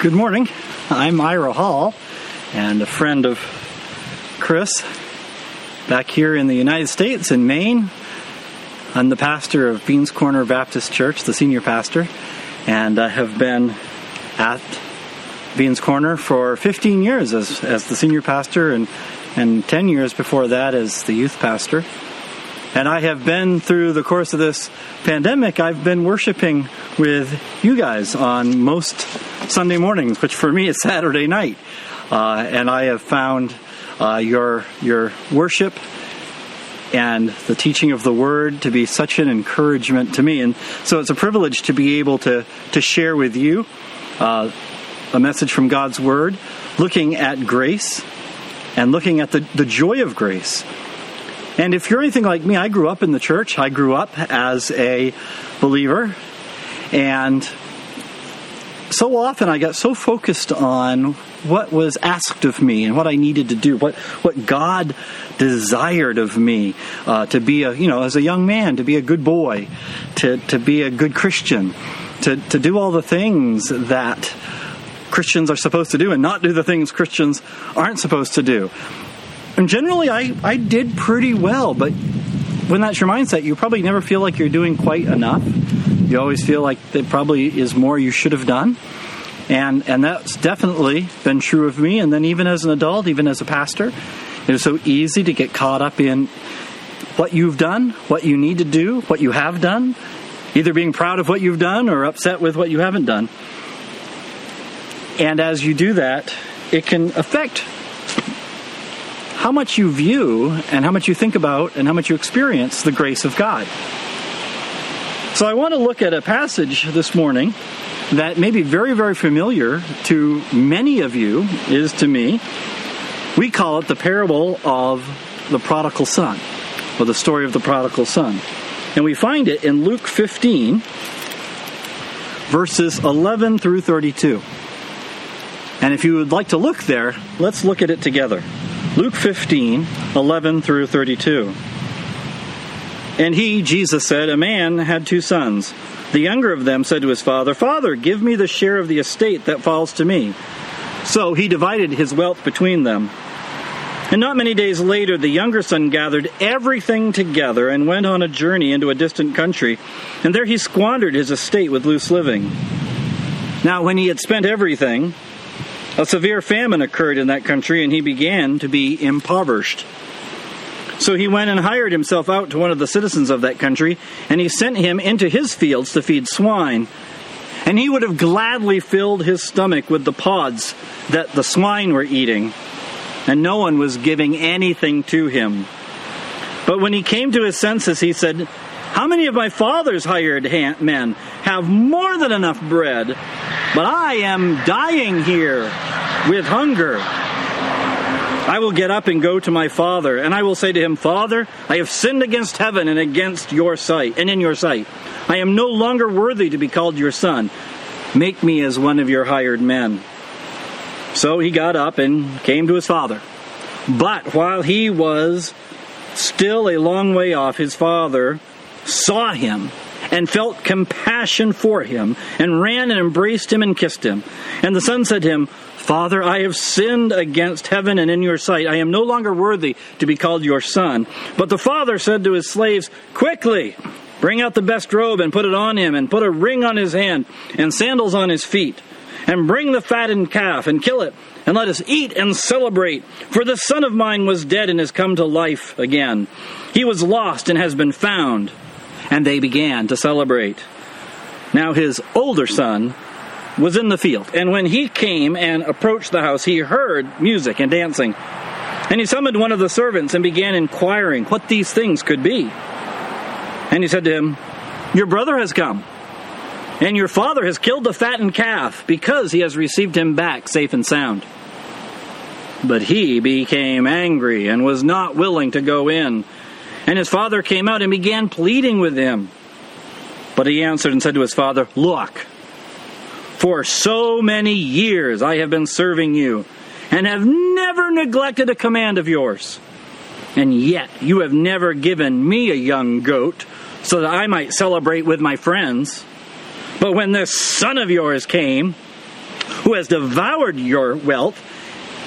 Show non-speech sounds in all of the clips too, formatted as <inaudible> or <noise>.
Good morning. I'm Ira Hall and a friend of Chris back here in the United States in Maine. I'm the pastor of Beans Corner Baptist Church, the senior pastor, and I have been at Beans Corner for 15 years as, as the senior pastor and, and 10 years before that as the youth pastor. And I have been through the course of this pandemic, I've been worshiping with you guys on most Sunday mornings, which for me is Saturday night. Uh, and I have found uh, your, your worship and the teaching of the word to be such an encouragement to me. And so it's a privilege to be able to, to share with you uh, a message from God's word, looking at grace and looking at the, the joy of grace and if you're anything like me, I grew up in the church. I grew up as a believer. And so often I got so focused on what was asked of me and what I needed to do, what, what God desired of me uh, to be a, you know, as a young man, to be a good boy, to, to be a good Christian, to, to do all the things that Christians are supposed to do and not do the things Christians aren't supposed to do. And generally, I, I did pretty well, but when that's your mindset, you probably never feel like you're doing quite enough. You always feel like there probably is more you should have done. And, and that's definitely been true of me. And then, even as an adult, even as a pastor, it is so easy to get caught up in what you've done, what you need to do, what you have done, either being proud of what you've done or upset with what you haven't done. And as you do that, it can affect how much you view and how much you think about and how much you experience the grace of God. So I want to look at a passage this morning that may be very, very familiar to many of you, is to me. We call it the parable of the prodigal son, or the story of the prodigal son. And we find it in Luke 15, verses 11 through 32. And if you would like to look there, let's look at it together. Luke 15, 11 through 32. And he, Jesus, said, A man had two sons. The younger of them said to his father, Father, give me the share of the estate that falls to me. So he divided his wealth between them. And not many days later, the younger son gathered everything together and went on a journey into a distant country, and there he squandered his estate with loose living. Now, when he had spent everything, a severe famine occurred in that country, and he began to be impoverished. So he went and hired himself out to one of the citizens of that country, and he sent him into his fields to feed swine. And he would have gladly filled his stomach with the pods that the swine were eating, and no one was giving anything to him. But when he came to his senses, he said, How many of my father's hired men have more than enough bread? But I am dying here with hunger. I will get up and go to my father, and I will say to him, Father, I have sinned against heaven and against your sight, and in your sight. I am no longer worthy to be called your son. Make me as one of your hired men. So he got up and came to his father. But while he was still a long way off, his father saw him and felt compassion for him, and ran and embraced him and kissed him. And the son said to him, Father, I have sinned against heaven and in your sight. I am no longer worthy to be called your son. But the father said to his slaves, Quickly, bring out the best robe and put it on him, and put a ring on his hand and sandals on his feet. And bring the fattened calf and kill it, and let us eat and celebrate. For the son of mine was dead and has come to life again. He was lost and has been found and they began to celebrate. Now his older son was in the field, and when he came and approached the house, he heard music and dancing. And he summoned one of the servants and began inquiring what these things could be. And he said to him, Your brother has come, and your father has killed the fattened calf, because he has received him back safe and sound. But he became angry and was not willing to go in. And his father came out and began pleading with him. But he answered and said to his father, Look, for so many years I have been serving you, and have never neglected a command of yours. And yet you have never given me a young goat so that I might celebrate with my friends. But when this son of yours came, who has devoured your wealth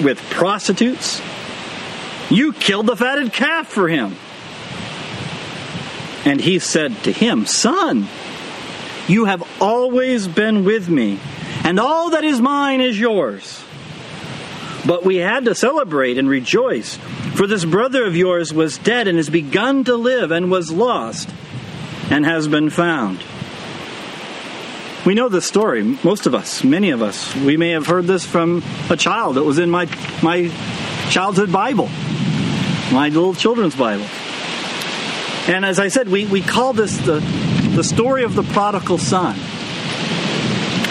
with prostitutes. You killed the fatted calf for him. And he said to him, Son, you have always been with me, and all that is mine is yours. But we had to celebrate and rejoice, for this brother of yours was dead and has begun to live and was lost and has been found. We know this story, most of us, many of us. We may have heard this from a child. It was in my, my childhood Bible, my little children's Bible. And as I said, we, we call this the, the story of the prodigal son.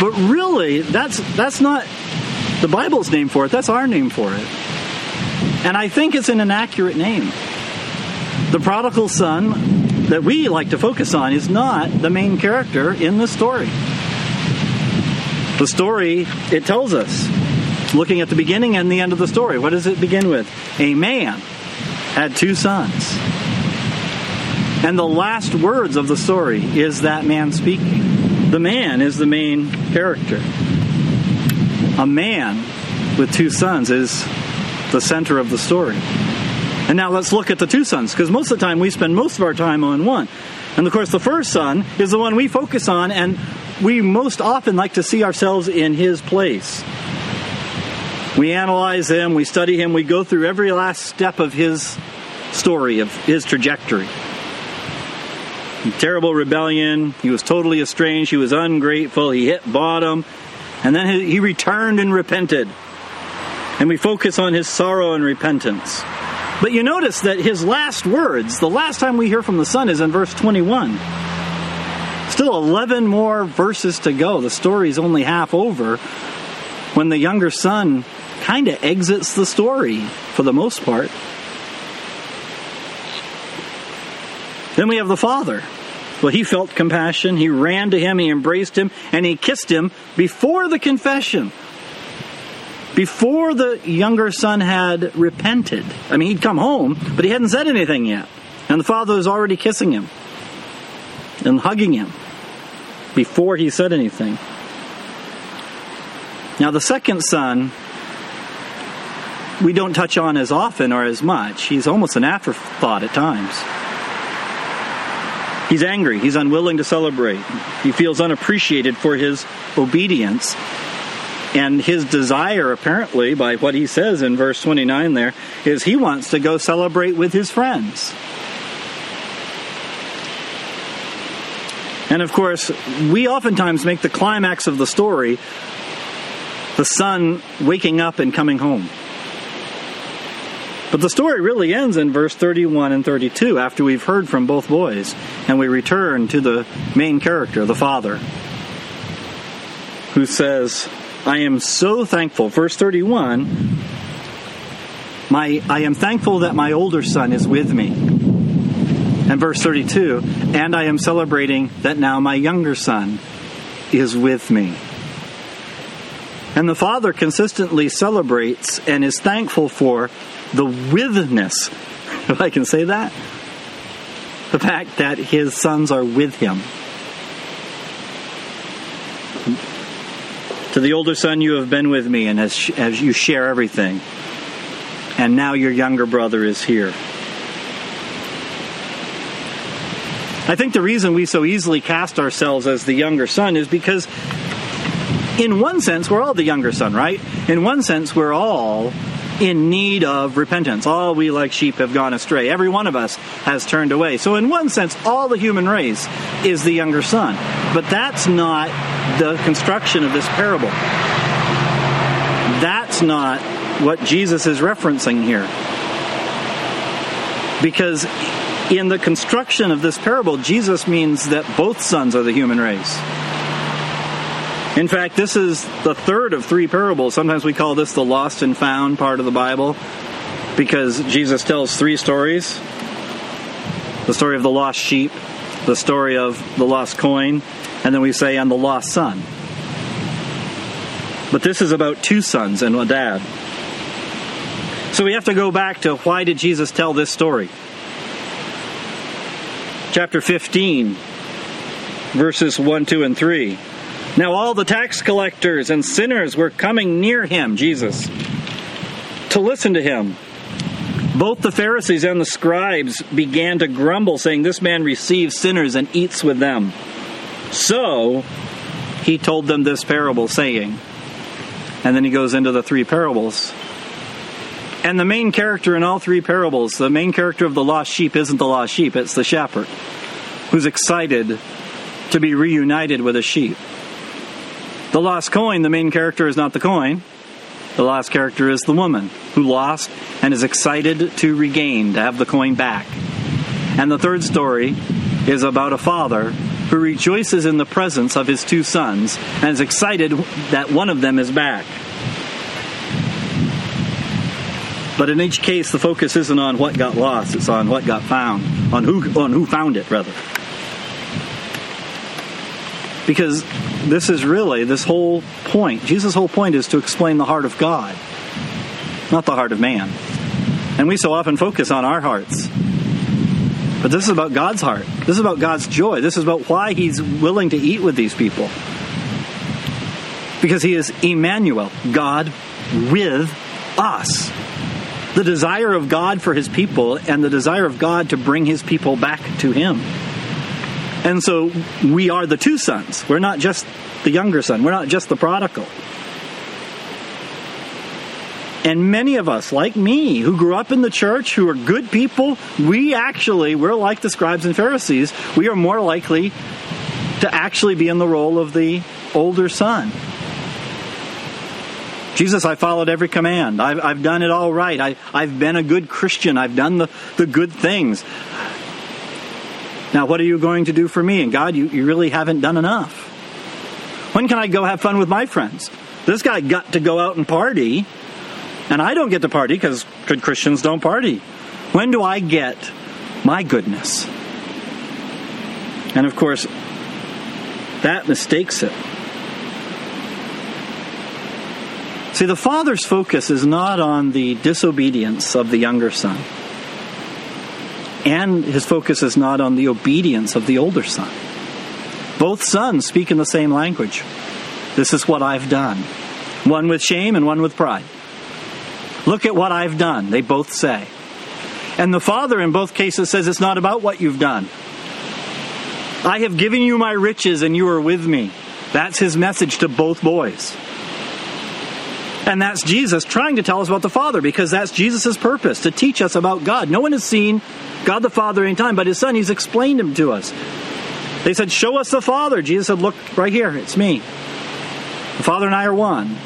But really, that's, that's not the Bible's name for it, that's our name for it. And I think it's an inaccurate name. The prodigal son that we like to focus on is not the main character in the story. The story, it tells us, looking at the beginning and the end of the story, what does it begin with? A man had two sons. And the last words of the story is that man speaking. The man is the main character. A man with two sons is the center of the story. And now let's look at the two sons, because most of the time we spend most of our time on one. And of course, the first son is the one we focus on, and we most often like to see ourselves in his place. We analyze him, we study him, we go through every last step of his story, of his trajectory terrible rebellion. He was totally estranged. He was ungrateful. He hit bottom. And then he returned and repented. And we focus on his sorrow and repentance. But you notice that his last words, the last time we hear from the Son, is in verse 21. Still 11 more verses to go. The story's only half over when the younger son kind of exits the story for the most part. Then we have the father. Well, he felt compassion. He ran to him, he embraced him, and he kissed him before the confession. Before the younger son had repented. I mean, he'd come home, but he hadn't said anything yet. And the father was already kissing him and hugging him before he said anything. Now, the second son, we don't touch on as often or as much. He's almost an afterthought at times. He's angry. He's unwilling to celebrate. He feels unappreciated for his obedience. And his desire, apparently, by what he says in verse 29 there, is he wants to go celebrate with his friends. And of course, we oftentimes make the climax of the story the son waking up and coming home. But the story really ends in verse 31 and 32 after we've heard from both boys and we return to the main character, the father, who says, I am so thankful. Verse 31 my, I am thankful that my older son is with me. And verse 32 and I am celebrating that now my younger son is with me. And the father consistently celebrates and is thankful for the withness, if I can say that, the fact that his sons are with him. To the older son, you have been with me, and as, as you share everything. And now your younger brother is here. I think the reason we so easily cast ourselves as the younger son is because, in one sense, we're all the younger son, right? In one sense, we're all in need of repentance. All we like sheep have gone astray. Every one of us has turned away. So, in one sense, all the human race is the younger son. But that's not the construction of this parable. That's not what Jesus is referencing here. Because in the construction of this parable, Jesus means that both sons are the human race. In fact, this is the third of three parables. Sometimes we call this the lost and found part of the Bible because Jesus tells three stories the story of the lost sheep, the story of the lost coin, and then we say, and the lost son. But this is about two sons and a dad. So we have to go back to why did Jesus tell this story? Chapter 15, verses 1, 2, and 3. Now, all the tax collectors and sinners were coming near him, Jesus, to listen to him. Both the Pharisees and the scribes began to grumble, saying, This man receives sinners and eats with them. So he told them this parable, saying, and then he goes into the three parables. And the main character in all three parables, the main character of the lost sheep isn't the lost sheep, it's the shepherd who's excited to be reunited with a sheep. The lost coin, the main character is not the coin. The lost character is the woman who lost and is excited to regain, to have the coin back. And the third story is about a father who rejoices in the presence of his two sons and is excited that one of them is back. But in each case, the focus isn't on what got lost; it's on what got found, on who on who found it, rather. Because this is really this whole point. Jesus' whole point is to explain the heart of God, not the heart of man. And we so often focus on our hearts. But this is about God's heart. This is about God's joy. This is about why He's willing to eat with these people. Because He is Emmanuel, God with us. The desire of God for His people and the desire of God to bring His people back to Him. And so we are the two sons. We're not just the younger son, we're not just the prodigal. And many of us, like me, who grew up in the church, who are good people, we actually, we're like the scribes and Pharisees. We are more likely to actually be in the role of the older son. Jesus, I followed every command. I've, I've done it all right. I, I've been a good Christian. I've done the, the good things. Now, what are you going to do for me? And God, you, you really haven't done enough. When can I go have fun with my friends? This guy got to go out and party and I don't get to party because good Christians don't party. When do I get my goodness? And of course, that mistakes it. See, the father's focus is not on the disobedience of the younger son, and his focus is not on the obedience of the older son. Both sons speak in the same language. This is what I've done. One with shame and one with pride. Look at what I've done, they both say. And the Father in both cases says it's not about what you've done. I have given you my riches and you are with me. That's his message to both boys. And that's Jesus trying to tell us about the Father because that's Jesus' purpose to teach us about God. No one has seen God the Father any time, but his Son, he's explained him to us. They said, Show us the Father. Jesus said, Look right here, it's me. The Father and I are one.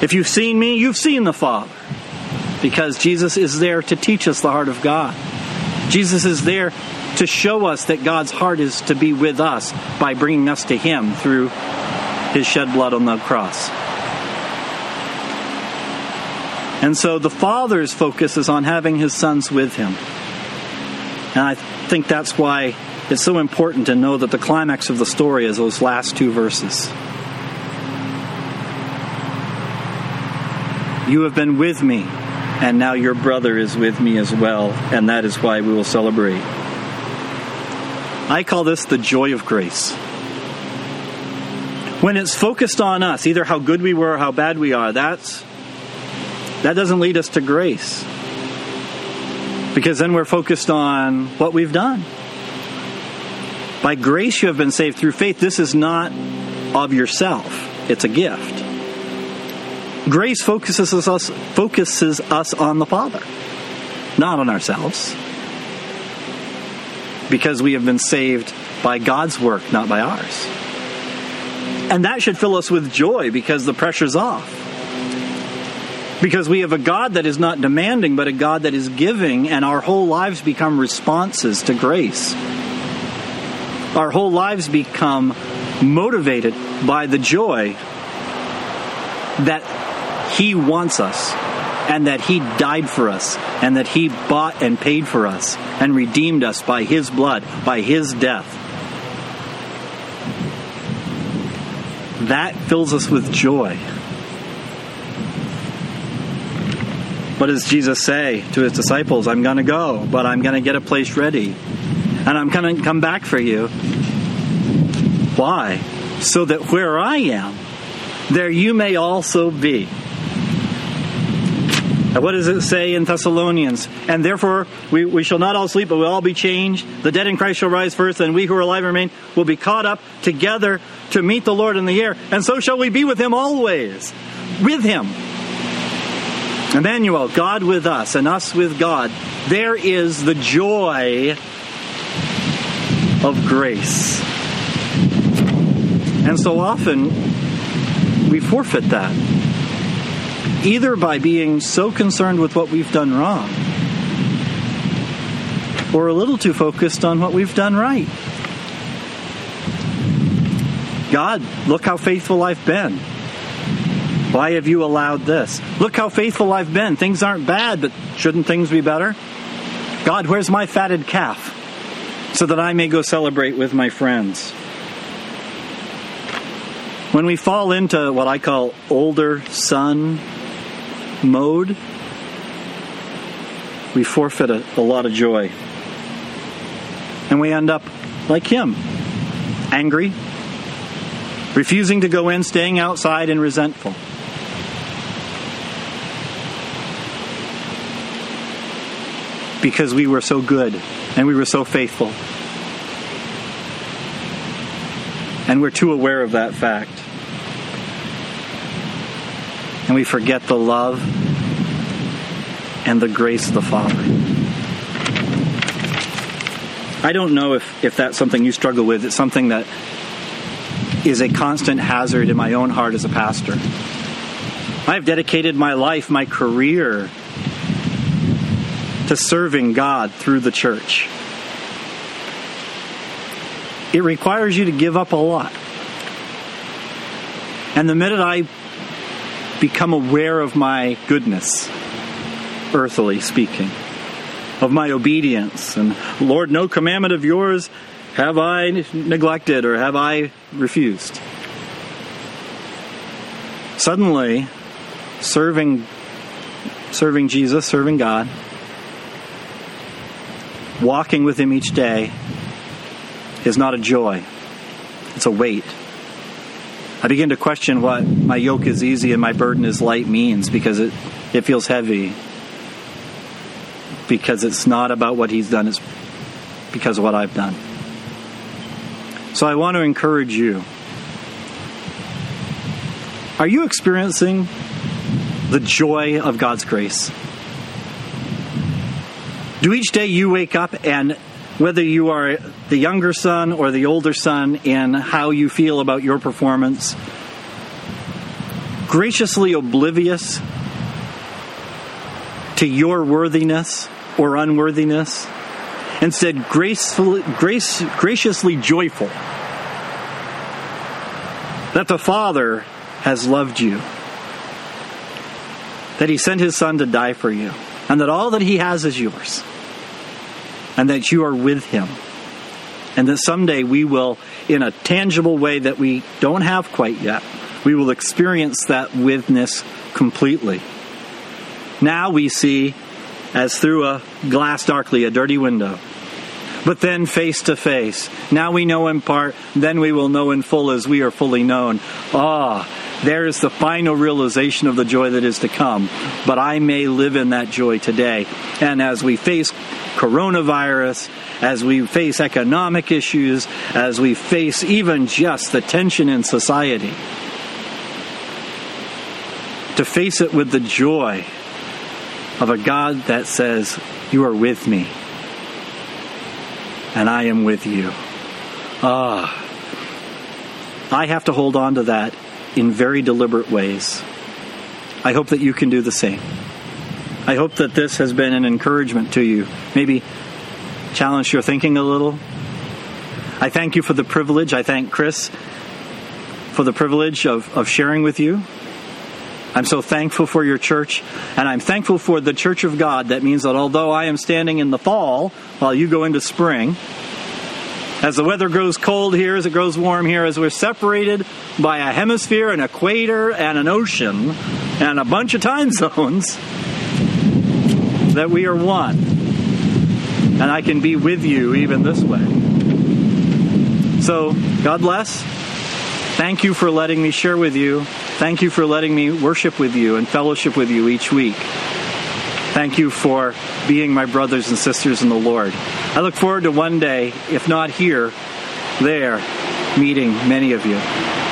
If you've seen me, you've seen the Father. Because Jesus is there to teach us the heart of God. Jesus is there to show us that God's heart is to be with us by bringing us to Him through His shed blood on the cross. And so the Father's focus is on having His sons with Him. And I think that's why it's so important to know that the climax of the story is those last two verses. You have been with me, and now your brother is with me as well, and that is why we will celebrate. I call this the joy of grace. When it's focused on us, either how good we were or how bad we are, that's that doesn't lead us to grace. Because then we're focused on what we've done. By grace you have been saved through faith. This is not of yourself. It's a gift. Grace focuses us, focuses us on the Father, not on ourselves. Because we have been saved by God's work, not by ours. And that should fill us with joy because the pressure's off. Because we have a God that is not demanding, but a God that is giving, and our whole lives become responses to grace. Our whole lives become motivated by the joy that he wants us, and that He died for us, and that He bought and paid for us, and redeemed us by His blood, by His death. That fills us with joy. What does Jesus say to his disciples? I'm going to go, but I'm going to get a place ready. And I'm going to come back for you. Why? so that where I am, there you may also be. And what does it say in Thessalonians? And therefore we, we shall not all sleep, but we'll all be changed. The dead in Christ shall rise first, and we who are alive remain will be caught up together to meet the Lord in the air. And so shall we be with him always. With him. Emmanuel, God with us, and us with God. There is the joy of grace. And so often we forfeit that either by being so concerned with what we've done wrong or a little too focused on what we've done right. God, look how faithful I've been. Why have you allowed this? Look how faithful I've been. Things aren't bad, but shouldn't things be better? God, where's my fatted calf? So that I may go celebrate with my friends. When we fall into what I call older son mode, we forfeit a, a lot of joy. And we end up like him angry, refusing to go in, staying outside, and resentful. Because we were so good and we were so faithful. And we're too aware of that fact and we forget the love and the grace of the Father. I don't know if, if that's something you struggle with. It's something that is a constant hazard in my own heart as a pastor. I've dedicated my life, my career, to serving God through the church. It requires you to give up a lot. And the minute I become aware of my goodness, earthly speaking, of my obedience. And Lord, no commandment of yours have I neglected or have I refused. Suddenly, serving serving Jesus, serving God, walking with him each day is not a joy. It's a weight. I begin to question what my yoke is easy and my burden is light means because it, it feels heavy. Because it's not about what he's done, it's because of what I've done. So I want to encourage you. Are you experiencing the joy of God's grace? Do each day you wake up and whether you are the younger son or the older son in how you feel about your performance, graciously oblivious to your worthiness or unworthiness, instead gracefully, grace, graciously joyful that the Father has loved you, that He sent His Son to die for you, and that all that He has is yours and that you are with Him. And that someday we will, in a tangible way that we don't have quite yet, we will experience that withness completely. Now we see as through a glass darkly, a dirty window. But then face to face. Now we know in part, then we will know in full as we are fully known. Ah, there is the final realization of the joy that is to come. But I may live in that joy today. And as we face coronavirus, as we face economic issues, as we face even just the tension in society, to face it with the joy of a God that says, You are with me, and I am with you. Ah, I have to hold on to that in very deliberate ways. I hope that you can do the same. I hope that this has been an encouragement to you. Maybe challenge your thinking a little. I thank you for the privilege. I thank Chris for the privilege of, of sharing with you. I'm so thankful for your church, and I'm thankful for the church of God. That means that although I am standing in the fall while you go into spring, as the weather grows cold here, as it grows warm here, as we're separated by a hemisphere, an equator, and an ocean, and a bunch of time <laughs> zones, that we are one. And I can be with you even this way. So, God bless. Thank you for letting me share with you. Thank you for letting me worship with you and fellowship with you each week. Thank you for being my brothers and sisters in the Lord. I look forward to one day, if not here, there, meeting many of you.